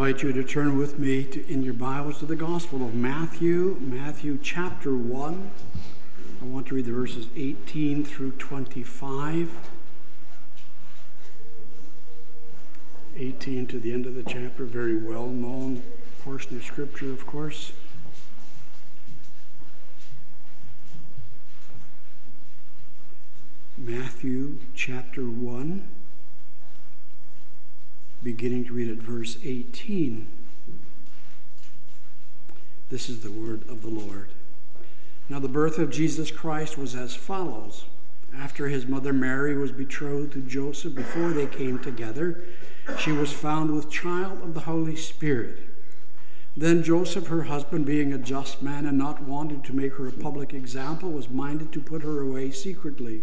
invite you to turn with me to, in your Bibles to the Gospel of Matthew, Matthew chapter 1. I want to read the verses 18 through 25. 18 to the end of the chapter, very well known portion of Scripture, of course. Matthew chapter 1 beginning to read at verse 18. This is the word of the Lord. Now, the birth of Jesus Christ was as follows. After his mother Mary was betrothed to Joseph, before they came together, she was found with child of the Holy Spirit. Then Joseph, her husband, being a just man and not wanting to make her a public example, was minded to put her away secretly.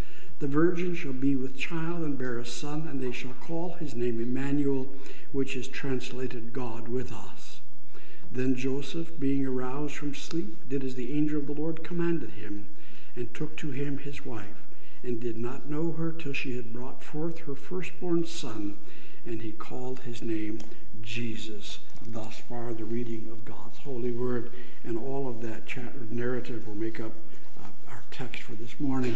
the virgin shall be with child and bear a son, and they shall call his name Emmanuel, which is translated God with us. Then Joseph, being aroused from sleep, did as the angel of the Lord commanded him, and took to him his wife, and did not know her till she had brought forth her firstborn son, and he called his name Jesus. Thus far, the reading of God's holy word, and all of that narrative will make up text for this morning.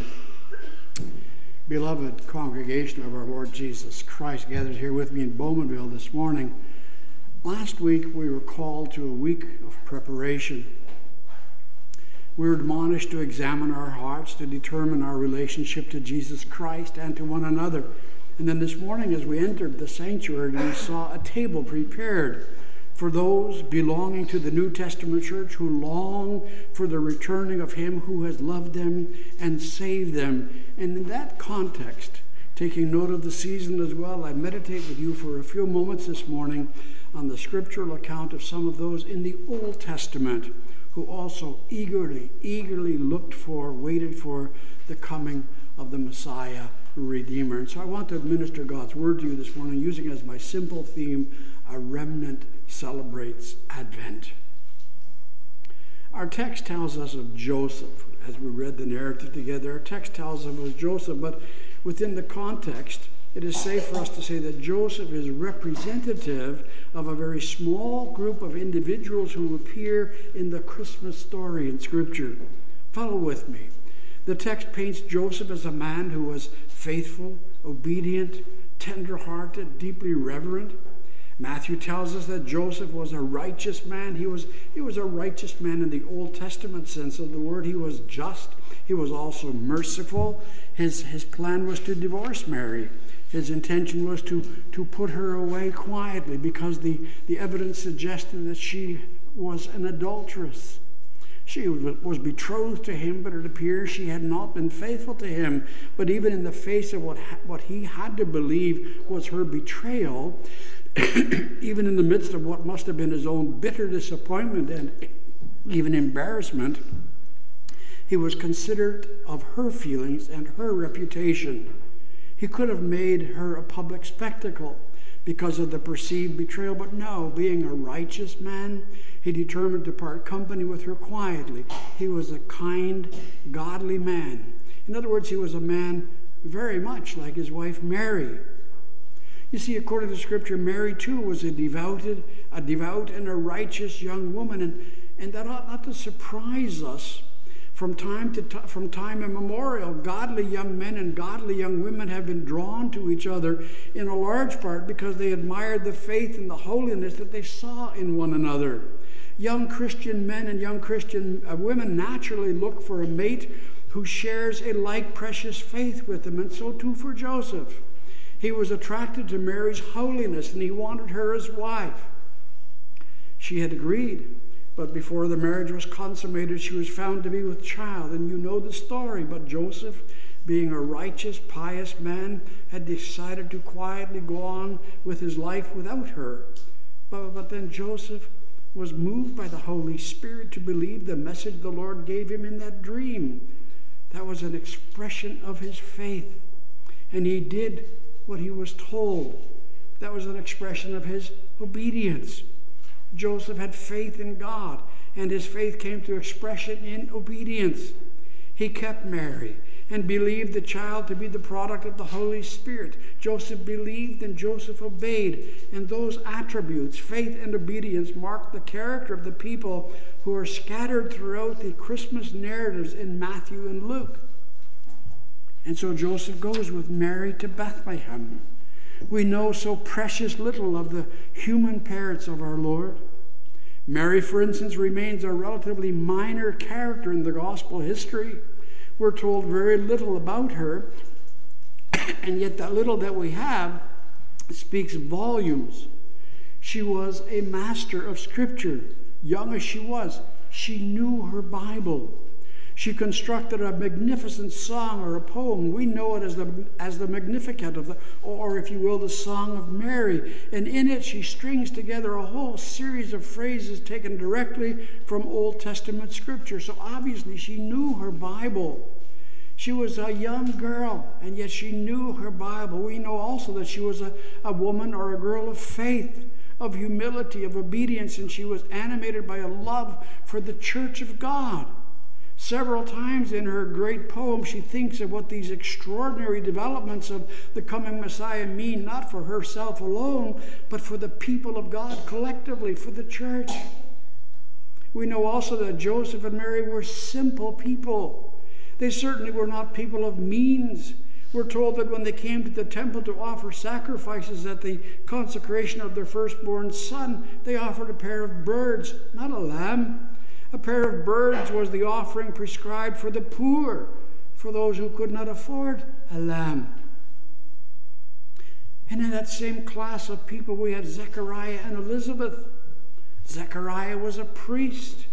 Beloved congregation of our Lord Jesus Christ, gathered here with me in Bowmanville this morning. Last week we were called to a week of preparation. We were admonished to examine our hearts, to determine our relationship to Jesus Christ and to one another. And then this morning, as we entered the sanctuary, we saw a table prepared for those belonging to the New Testament church who long for the returning of Him who has loved them and saved them. And in that context, taking note of the season as well, I meditate with you for a few moments this morning on the scriptural account of some of those in the Old Testament who also eagerly, eagerly looked for, waited for the coming of the Messiah Redeemer. And so I want to administer God's word to you this morning using as my simple theme a remnant celebrates Advent. Our text tells us of Joseph. As we read the narrative together, our text tells us of Joseph, but within the context, it is safe for us to say that Joseph is representative of a very small group of individuals who appear in the Christmas story in Scripture. Follow with me. The text paints Joseph as a man who was faithful, obedient, tender hearted, deeply reverent. Matthew tells us that Joseph was a righteous man. He was, he was a righteous man in the Old Testament sense of the word. He was just. He was also merciful. His, his plan was to divorce Mary. His intention was to, to put her away quietly because the, the evidence suggested that she was an adulteress. She was betrothed to him, but it appears she had not been faithful to him. But even in the face of what, what he had to believe was her betrayal, even in the midst of what must have been his own bitter disappointment and even embarrassment, he was considerate of her feelings and her reputation. He could have made her a public spectacle because of the perceived betrayal, but no, being a righteous man, he determined to part company with her quietly. He was a kind, godly man. In other words, he was a man very much like his wife Mary. You see, according to Scripture, Mary too was a devoted, a devout and a righteous young woman, and, and that ought not to surprise us. From time to t- from time immemorial, godly young men and godly young women have been drawn to each other in a large part because they admired the faith and the holiness that they saw in one another. Young Christian men and young Christian uh, women naturally look for a mate who shares a like precious faith with them, and so too for Joseph. He was attracted to Mary's holiness and he wanted her as wife. She had agreed, but before the marriage was consummated, she was found to be with child. And you know the story. But Joseph, being a righteous, pious man, had decided to quietly go on with his life without her. But, but then Joseph was moved by the Holy Spirit to believe the message the Lord gave him in that dream. That was an expression of his faith. And he did what he was told. That was an expression of his obedience. Joseph had faith in God, and his faith came to expression in obedience. He kept Mary and believed the child to be the product of the Holy Spirit. Joseph believed and Joseph obeyed. And those attributes, faith and obedience, mark the character of the people who are scattered throughout the Christmas narratives in Matthew and Luke. And so Joseph goes with Mary to Bethlehem. We know so precious little of the human parents of our Lord. Mary, for instance, remains a relatively minor character in the gospel history. We're told very little about her, and yet that little that we have speaks volumes. She was a master of Scripture. Young as she was, she knew her Bible. She constructed a magnificent song or a poem. We know it as the, as the Magnificat, of the, or if you will, the Song of Mary. And in it, she strings together a whole series of phrases taken directly from Old Testament scripture. So obviously, she knew her Bible. She was a young girl, and yet she knew her Bible. We know also that she was a, a woman or a girl of faith, of humility, of obedience, and she was animated by a love for the church of God. Several times in her great poem, she thinks of what these extraordinary developments of the coming Messiah mean, not for herself alone, but for the people of God collectively, for the church. We know also that Joseph and Mary were simple people. They certainly were not people of means. We're told that when they came to the temple to offer sacrifices at the consecration of their firstborn son, they offered a pair of birds, not a lamb. A pair of birds was the offering prescribed for the poor, for those who could not afford a lamb. And in that same class of people, we had Zechariah and Elizabeth. Zechariah was a priest.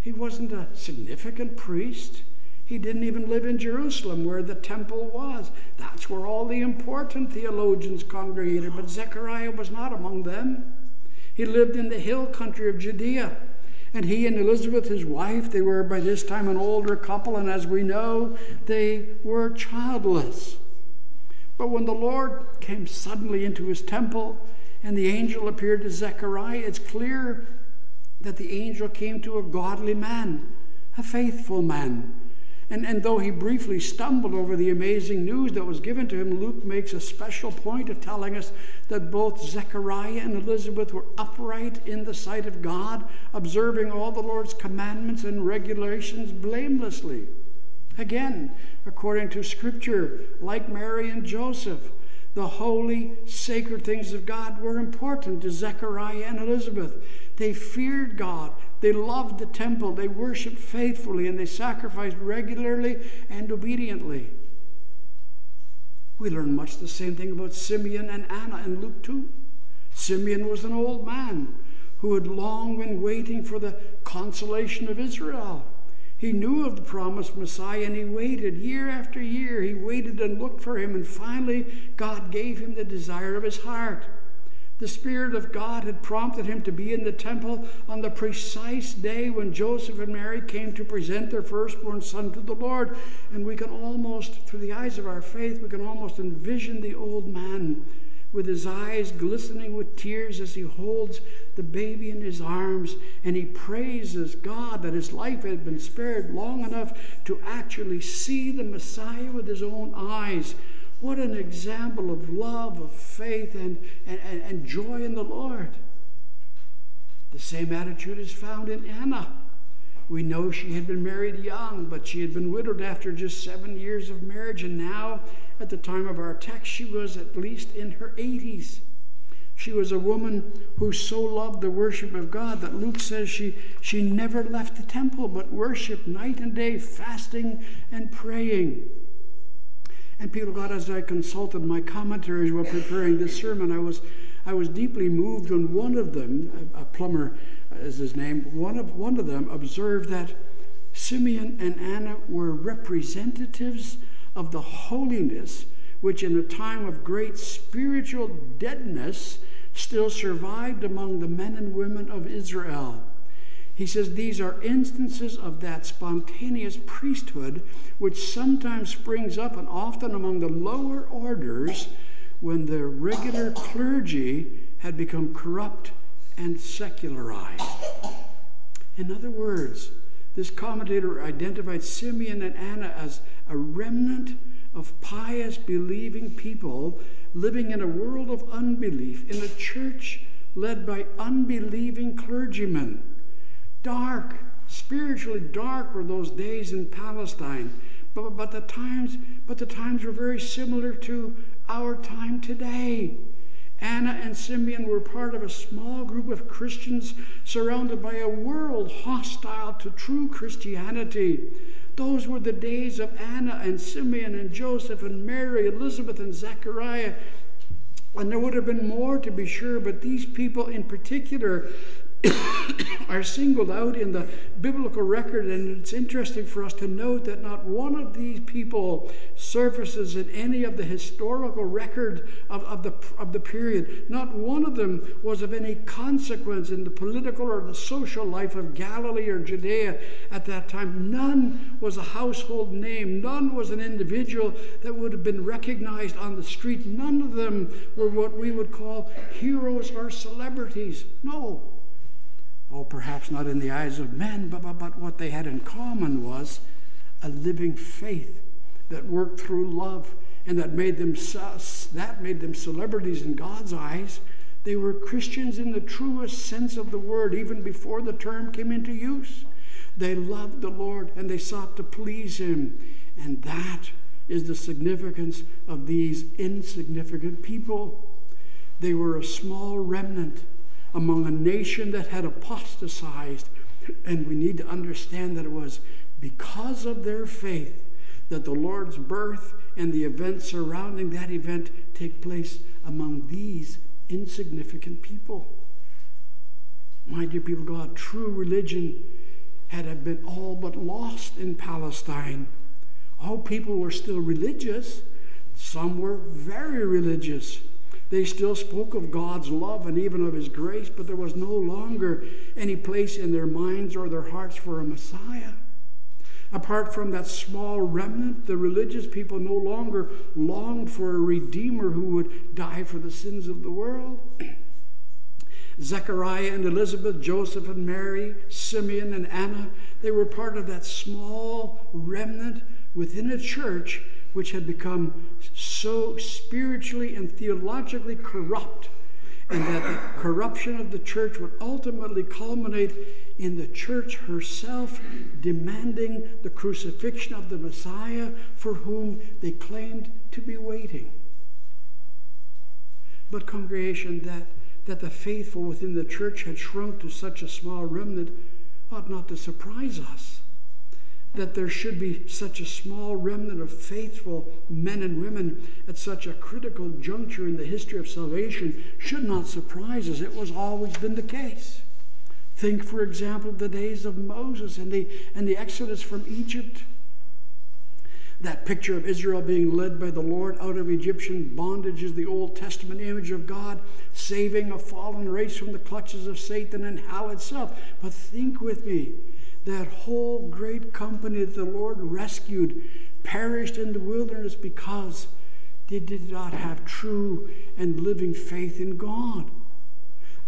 He wasn't a significant priest. He didn't even live in Jerusalem where the temple was. That's where all the important theologians congregated, but Zechariah was not among them. He lived in the hill country of Judea. And he and Elizabeth, his wife, they were by this time an older couple, and as we know, they were childless. But when the Lord came suddenly into his temple and the angel appeared to Zechariah, it's clear that the angel came to a godly man, a faithful man, and, and though he briefly stumbled over the amazing news that was given to him, Luke makes a special point of telling us that both Zechariah and Elizabeth were upright in the sight of God, observing all the Lord's commandments and regulations blamelessly. Again, according to Scripture, like Mary and Joseph, the holy, sacred things of God were important to Zechariah and Elizabeth. They feared God. They loved the temple. They worshiped faithfully and they sacrificed regularly and obediently. We learn much the same thing about Simeon and Anna in Luke 2. Simeon was an old man who had long been waiting for the consolation of Israel. He knew of the promised Messiah and he waited year after year. He waited and looked for him, and finally, God gave him the desire of his heart. The Spirit of God had prompted him to be in the temple on the precise day when Joseph and Mary came to present their firstborn son to the Lord. And we can almost, through the eyes of our faith, we can almost envision the old man with his eyes glistening with tears as he holds the baby in his arms and he praises God that his life had been spared long enough to actually see the Messiah with his own eyes. What an example of love, of faith, and, and, and, joy in the Lord. The same attitude is found in Anna. We know she had been married young, but she had been widowed after just seven years of marriage, and now, at the time of our text, she was at least in her 80s. She was a woman who so loved the worship of God that Luke says she, she never left the temple but worshiped night and day, fasting and praying. And people, God, as I consulted my commentaries while preparing this sermon, I was, I was deeply moved when one of them, a, a Plummer uh, is his name, one of, one of them observed that Simeon and Anna were representatives of the holiness which, in a time of great spiritual deadness, still survived among the men and women of Israel. He says these are instances of that spontaneous priesthood which sometimes springs up and often among the lower orders when the regular clergy had become corrupt and secularized. In other words, this commentator identified Simeon and Anna as a remnant of pious, believing people living in a world of unbelief, in a church led by unbelieving clergymen. Dark, spiritually dark were those days in Palestine. But, but, the times, but the times were very similar to our time today. Anna and Simeon were part of a small group of Christians surrounded by a world hostile to true Christianity. Those were the days of Anna and Simeon and Joseph and Mary, Elizabeth and Zechariah. And there would have been more to be sure, but these people in particular are singled out in the biblical record, and it's interesting for us to note that not one of these people surfaces in any of the historical record of, of, the, of the period. Not one of them was of any consequence in the political or the social life of Galilee or Judea at that time. None was a household name, none was an individual that would have been recognized on the street. None of them were what we would call heroes or celebrities. No. Oh, perhaps not in the eyes of men, but, but, but what they had in common was a living faith that worked through love and that made them that made them celebrities in God's eyes. They were Christians in the truest sense of the word, even before the term came into use. They loved the Lord and they sought to please Him. And that is the significance of these insignificant people. They were a small remnant among a nation that had apostatized. And we need to understand that it was because of their faith that the Lord's birth and the events surrounding that event take place among these insignificant people. My dear people, God, true religion had been all but lost in Palestine. All people were still religious, some were very religious. They still spoke of God's love and even of His grace, but there was no longer any place in their minds or their hearts for a Messiah. Apart from that small remnant, the religious people no longer longed for a Redeemer who would die for the sins of the world. Zechariah and Elizabeth, Joseph and Mary, Simeon and Anna, they were part of that small remnant within a church which had become so spiritually and theologically corrupt, and that the corruption of the church would ultimately culminate in the church herself demanding the crucifixion of the Messiah for whom they claimed to be waiting. But, congregation, that, that the faithful within the church had shrunk to such a small remnant ought not to surprise us that there should be such a small remnant of faithful men and women at such a critical juncture in the history of salvation should not surprise us. It was always been the case. Think, for example, of the days of Moses and the, and the exodus from Egypt. That picture of Israel being led by the Lord out of Egyptian bondage is the Old Testament image of God saving a fallen race from the clutches of Satan and hell itself. But think with me that whole great company that the Lord rescued perished in the wilderness because they did not have true and living faith in God.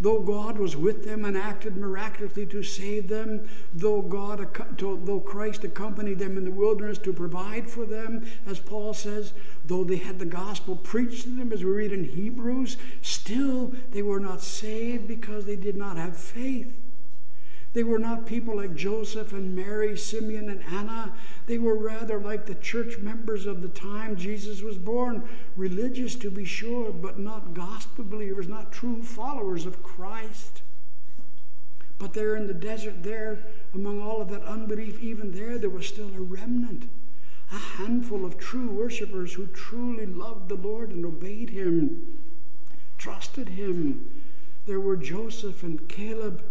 Though God was with them and acted miraculously to save them, though God, though Christ accompanied them in the wilderness to provide for them, as Paul says, though they had the gospel preached to them, as we read in Hebrews, still they were not saved because they did not have faith. They were not people like Joseph and Mary, Simeon and Anna. They were rather like the church members of the time Jesus was born, religious to be sure, but not gospel believers, not true followers of Christ. But there in the desert, there among all of that unbelief, even there, there was still a remnant, a handful of true worshippers who truly loved the Lord and obeyed Him, trusted Him. There were Joseph and Caleb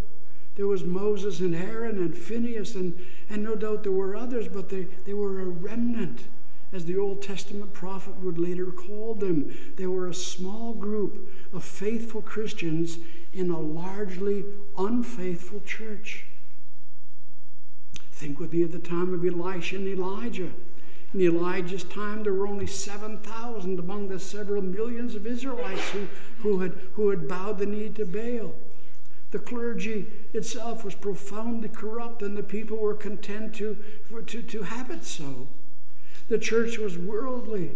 there was Moses and Aaron and Phineas, and, and no doubt there were others, but they, they were a remnant. as the Old Testament prophet would later call them. They were a small group of faithful Christians in a largely unfaithful church. Think with me of the time of Elisha and Elijah. In Elijah's time, there were only 7,000 among the several millions of Israelites who, who, had, who had bowed the knee to Baal. The clergy itself was profoundly corrupt, and the people were content to, for, to, to have it so. The church was worldly.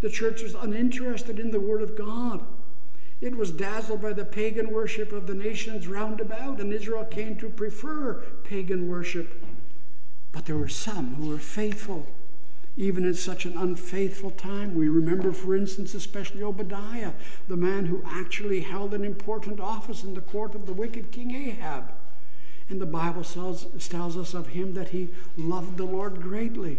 The church was uninterested in the Word of God. It was dazzled by the pagan worship of the nations round about, and Israel came to prefer pagan worship. But there were some who were faithful even in such an unfaithful time. We remember, for instance, especially Obadiah, the man who actually held an important office in the court of the wicked King Ahab. And the Bible tells, tells us of him that he loved the Lord greatly.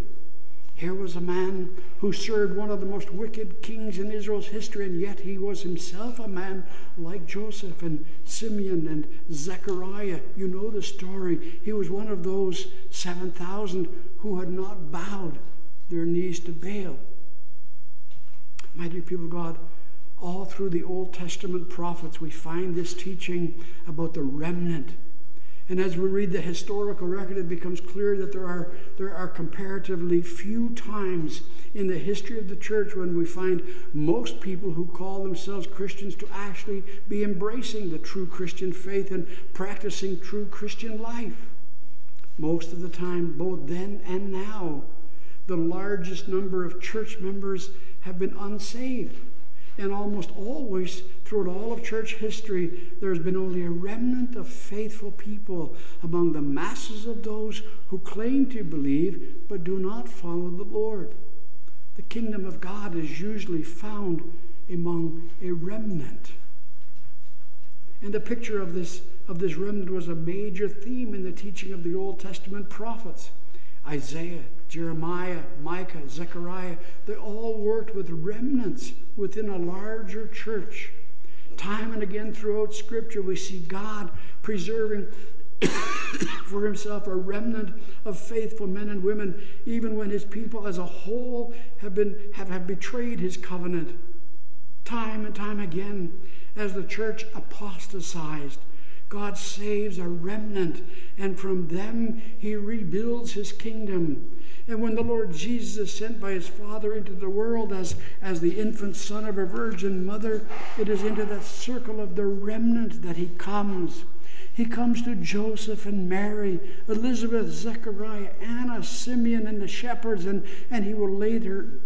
Here was a man who served one of the most wicked kings in Israel's history, and yet he was himself a man like Joseph and Simeon and Zechariah. You know the story. He was one of those 7,000 who had not bowed their knees to Baal. My dear people God, all through the Old Testament prophets, we find this teaching about the remnant. And as we read the historical record, it becomes clear that there are, there are comparatively few times in the history of the church when we find most people who call themselves Christians to actually be embracing the true Christian faith and practicing true Christian life. Most of the time, both then and now, the largest number of church members have been unsaved. And almost always, throughout all of church history, there's been only a remnant of faithful people among the masses of those who claim to believe but do not follow the Lord. The kingdom of God is usually found among a remnant. And the picture of this, of this remnant was a major theme in the teaching of the Old Testament prophets. Isaiah, Jeremiah, Micah, Zechariah, they all worked with remnants within a larger church. Time and again throughout Scripture, we see God preserving for himself a remnant of faithful men and women, even when his people as a whole have, been, have, have betrayed his covenant. Time and time again, as the church apostatized, God saves a remnant, and from them he rebuilds his kingdom. And when the Lord Jesus is sent by his Father into the world as, as the infant son of a virgin mother, it is into that circle of the remnant that he comes. He comes to Joseph and Mary, Elizabeth, Zechariah, Anna, Simeon, and the shepherds, and, and he will later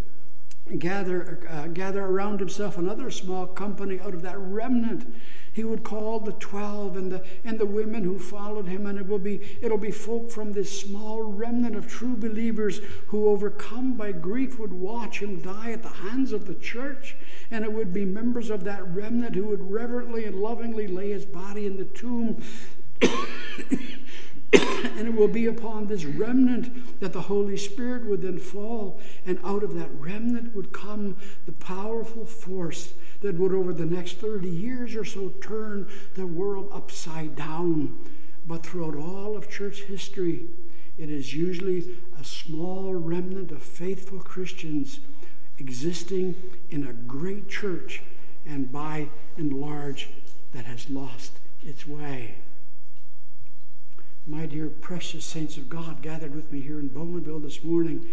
gather, uh, gather around himself another small company out of that remnant he would call the 12 and the, and the women who followed him, and it will be, it'll be folk from this small remnant of true believers who, overcome by grief, would watch him die at the hands of the church. And it would be members of that remnant who would reverently and lovingly lay his body in the tomb. and it will be upon this remnant that the Holy Spirit would then fall, and out of that remnant would come the powerful force that would, over the next 30 years or so, turn the world upside down. But throughout all of church history, it is usually a small remnant of faithful Christians existing in a great church and by and large that has lost its way. My dear precious saints of God gathered with me here in Bowmanville this morning,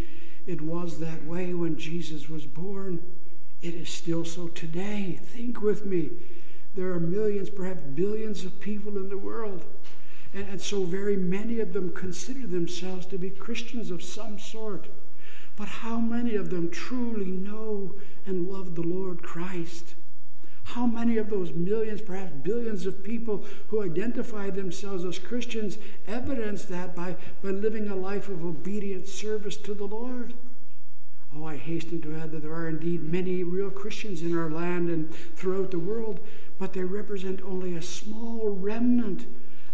it was that way when Jesus was born. It is still so today. Think with me. There are millions, perhaps billions of people in the world. And, and so very many of them consider themselves to be Christians of some sort. But how many of them truly know and love the Lord Christ? How many of those millions, perhaps billions of people who identify themselves as Christians evidence that by, by living a life of obedient service to the Lord? Oh, I hasten to add that there are indeed many real Christians in our land and throughout the world, but they represent only a small remnant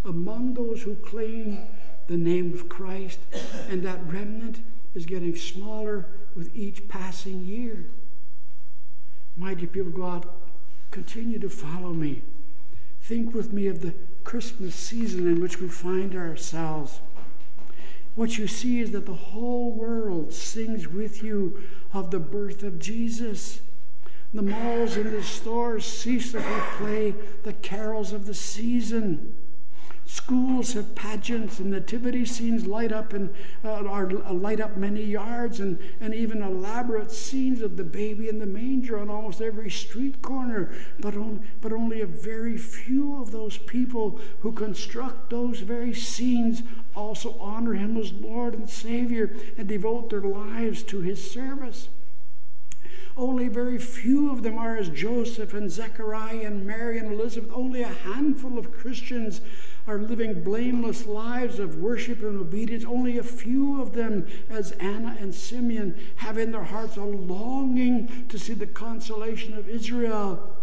among those who claim the name of Christ, and that remnant is getting smaller with each passing year. My dear people of God, continue to follow me. Think with me of the Christmas season in which we find ourselves what you see is that the whole world sings with you of the birth of Jesus. The malls and the stores ceaselessly play the carols of the season. Schools have pageants and nativity scenes light up and uh, are uh, light up many yards and, and even elaborate scenes of the baby in the manger on almost every street corner. But, on, but only a very few of those people who construct those very scenes also honor him as Lord and Savior and devote their lives to his service. Only very few of them are as Joseph and Zechariah and Mary and Elizabeth. Only a handful of Christians are living blameless lives of worship and obedience. Only a few of them, as Anna and Simeon, have in their hearts a longing to see the consolation of Israel.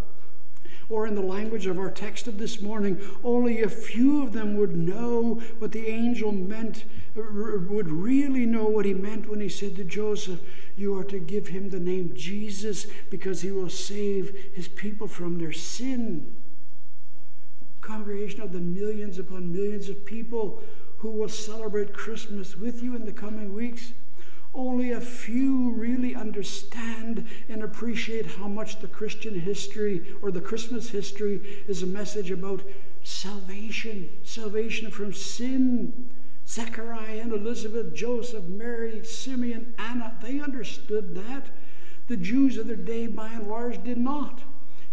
Or, in the language of our text of this morning, only a few of them would know what the angel meant, would really know what he meant when he said to Joseph, You are to give him the name Jesus because he will save his people from their sin congregation of the millions upon millions of people who will celebrate Christmas with you in the coming weeks. Only a few really understand and appreciate how much the Christian history or the Christmas history is a message about salvation, salvation from sin. Zechariah and Elizabeth, Joseph, Mary, Simeon, Anna, they understood that. The Jews of their day, by and large, did not.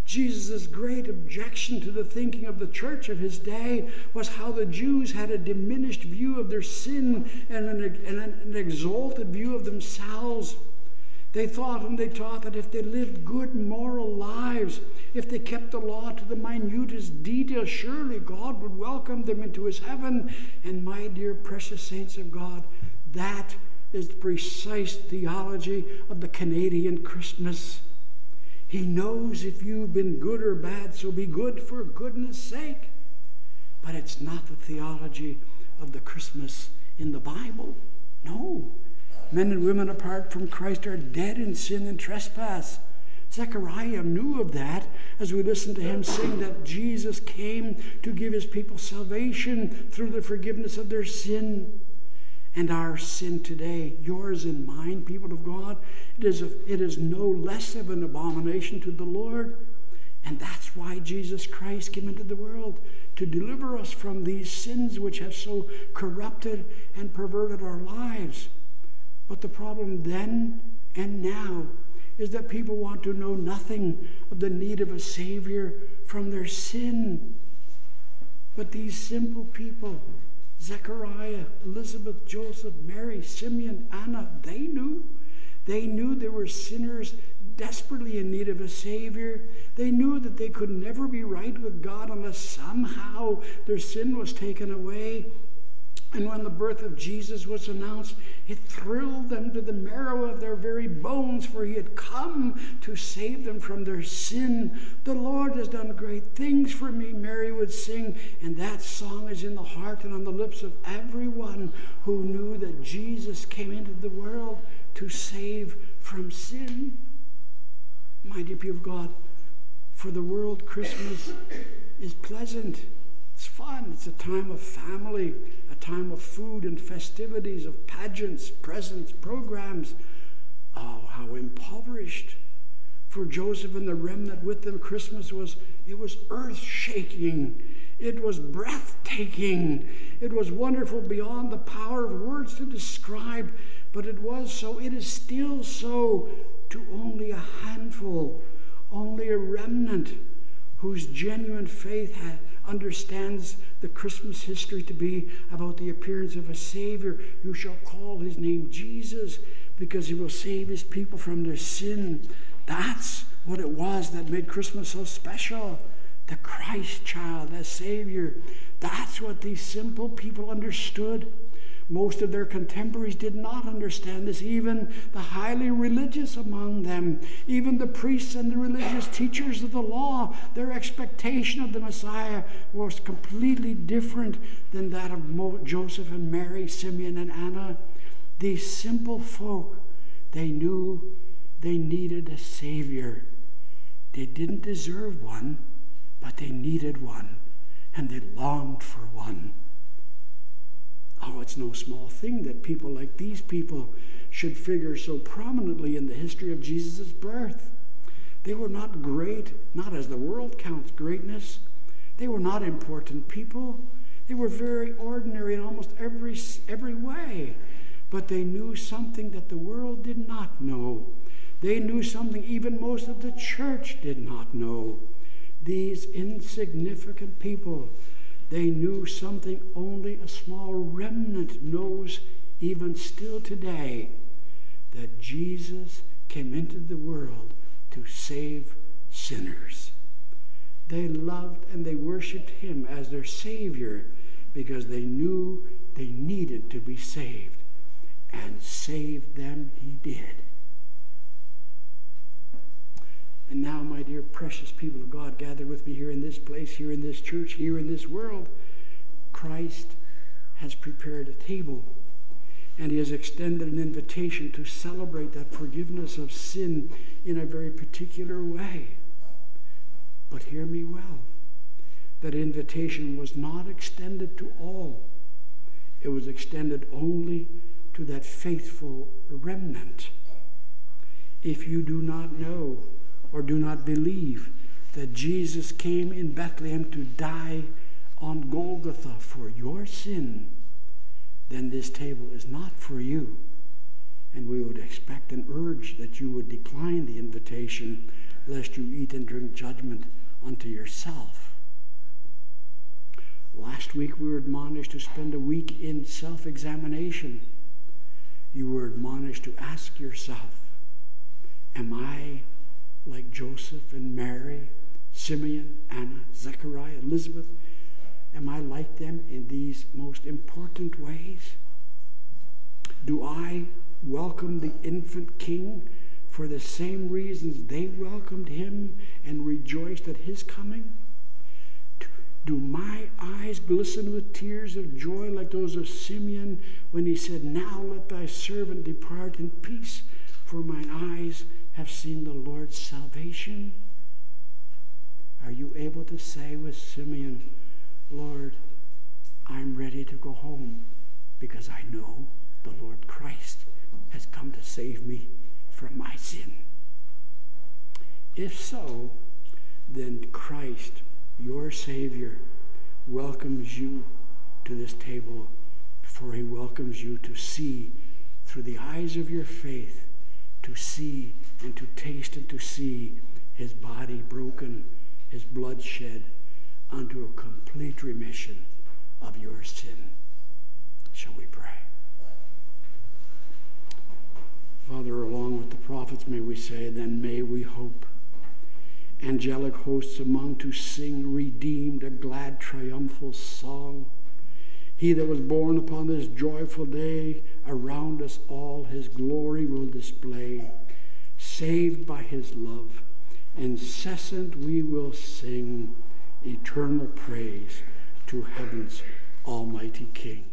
Jesus' great objection to the thinking of the church of his day was how the Jews had a diminished view of their sin and an, and an exalted view of themselves. They thought and they taught that if they lived good moral lives, if they kept the law to the minutest detail, surely God would welcome them into his heaven. And my dear precious saints of God, that is the precise theology of the Canadian Christmas. He knows if you've been good or bad, so be good for goodness sake. But it's not the theology of the Christmas in the Bible. No. Men and women apart from Christ are dead in sin and trespass. Zechariah knew of that as we listen to him sing that Jesus came to give his people salvation through the forgiveness of their sin and our sin today, yours and mine, people of God, it is, a, it is no less of an abomination to the Lord. And that's why Jesus Christ came into the world to deliver us from these sins which have so corrupted and perverted our lives. But the problem then and now is that people want to know nothing of the need of a Savior from their sin. But these simple people, Zechariah, Elizabeth, Joseph, Mary, Simeon, Anna, they knew. They knew they were sinners desperately in need of a Savior. They knew that they could never be right with God unless somehow their sin was taken away. And when the birth of Jesus was announced, it thrilled them to the marrow of their very bones, for he had come to save them from their sin. The Lord has done great things for me, Mary would sing. And that song is in the heart and on the lips of everyone who knew that Jesus came into the world to save from sin. My dear people of God, for the world, Christmas is pleasant. It's fun. It's a time of family, a time of food and festivities, of pageants, presents, programs. Oh, how impoverished. For Joseph and the remnant with them, Christmas was, it was earth shaking. It was breathtaking. It was wonderful beyond the power of words to describe, but it was so. It is still so to only a handful, only a remnant whose genuine faith had, understands the Christmas history to be about the appearance of a Savior. You shall call his name Jesus because he will save his people from their sin. That's what it was that made Christmas so special. The Christ child, the Savior. That's what these simple people understood. Most of their contemporaries did not understand this, even the highly religious among them, even the priests and the religious teachers of the law. Their expectation of the Messiah was completely different than that of Mo- Joseph and Mary, Simeon and Anna. These simple folk, they knew they needed a Savior. They didn't deserve one, but they needed one, and they longed for one. It's no small thing that people like these people should figure so prominently in the history of Jesus' birth. They were not great, not as the world counts greatness. They were not important people. They were very ordinary in almost every, every way. But they knew something that the world did not know. They knew something even most of the church did not know. These insignificant people, they knew something only a small remnant knows even still today that Jesus came into the world to save sinners. They loved and they worshiped him as their Savior because they knew they needed to be saved. And saved them he did. And now, my dear precious people of God, gathered with me here in this place, here in this church, here in this world, Christ has prepared a table and he has extended an invitation to celebrate that forgiveness of sin in a very particular way. But hear me well that invitation was not extended to all, it was extended only to that faithful remnant. If you do not know or do not believe that Jesus came in Bethlehem to die on Golgotha for your sin, then this table is not for you. And we would expect and urge that you would decline the invitation, lest you eat and drink judgment unto yourself. Last week we were admonished to spend a week in self examination. You were admonished to ask yourself, Am I like Joseph and Mary, Simeon, Anna, Zechariah, Elizabeth? Am I like them in these most important ways? Do I welcome the infant king for the same reasons they welcomed him and rejoiced at his coming? Do my eyes glisten with tears of joy like those of Simeon when he said, Now let thy servant depart in peace, for mine eyes have seen the Lord's salvation? Are you able to say with Simeon, Lord, I'm ready to go home because I know the Lord Christ has come to save me from my sin. If so, then Christ, your Savior, welcomes you to this table, for he welcomes you to see through the eyes of your faith, to see and to taste and to see his body broken, his blood shed unto a complete remission of your sin. Shall we pray? Father, along with the prophets, may we say, then may we hope. Angelic hosts among to sing, redeemed, a glad triumphal song. He that was born upon this joyful day, around us all his glory will display. Saved by his love, incessant we will sing eternal praise to heaven's almighty King.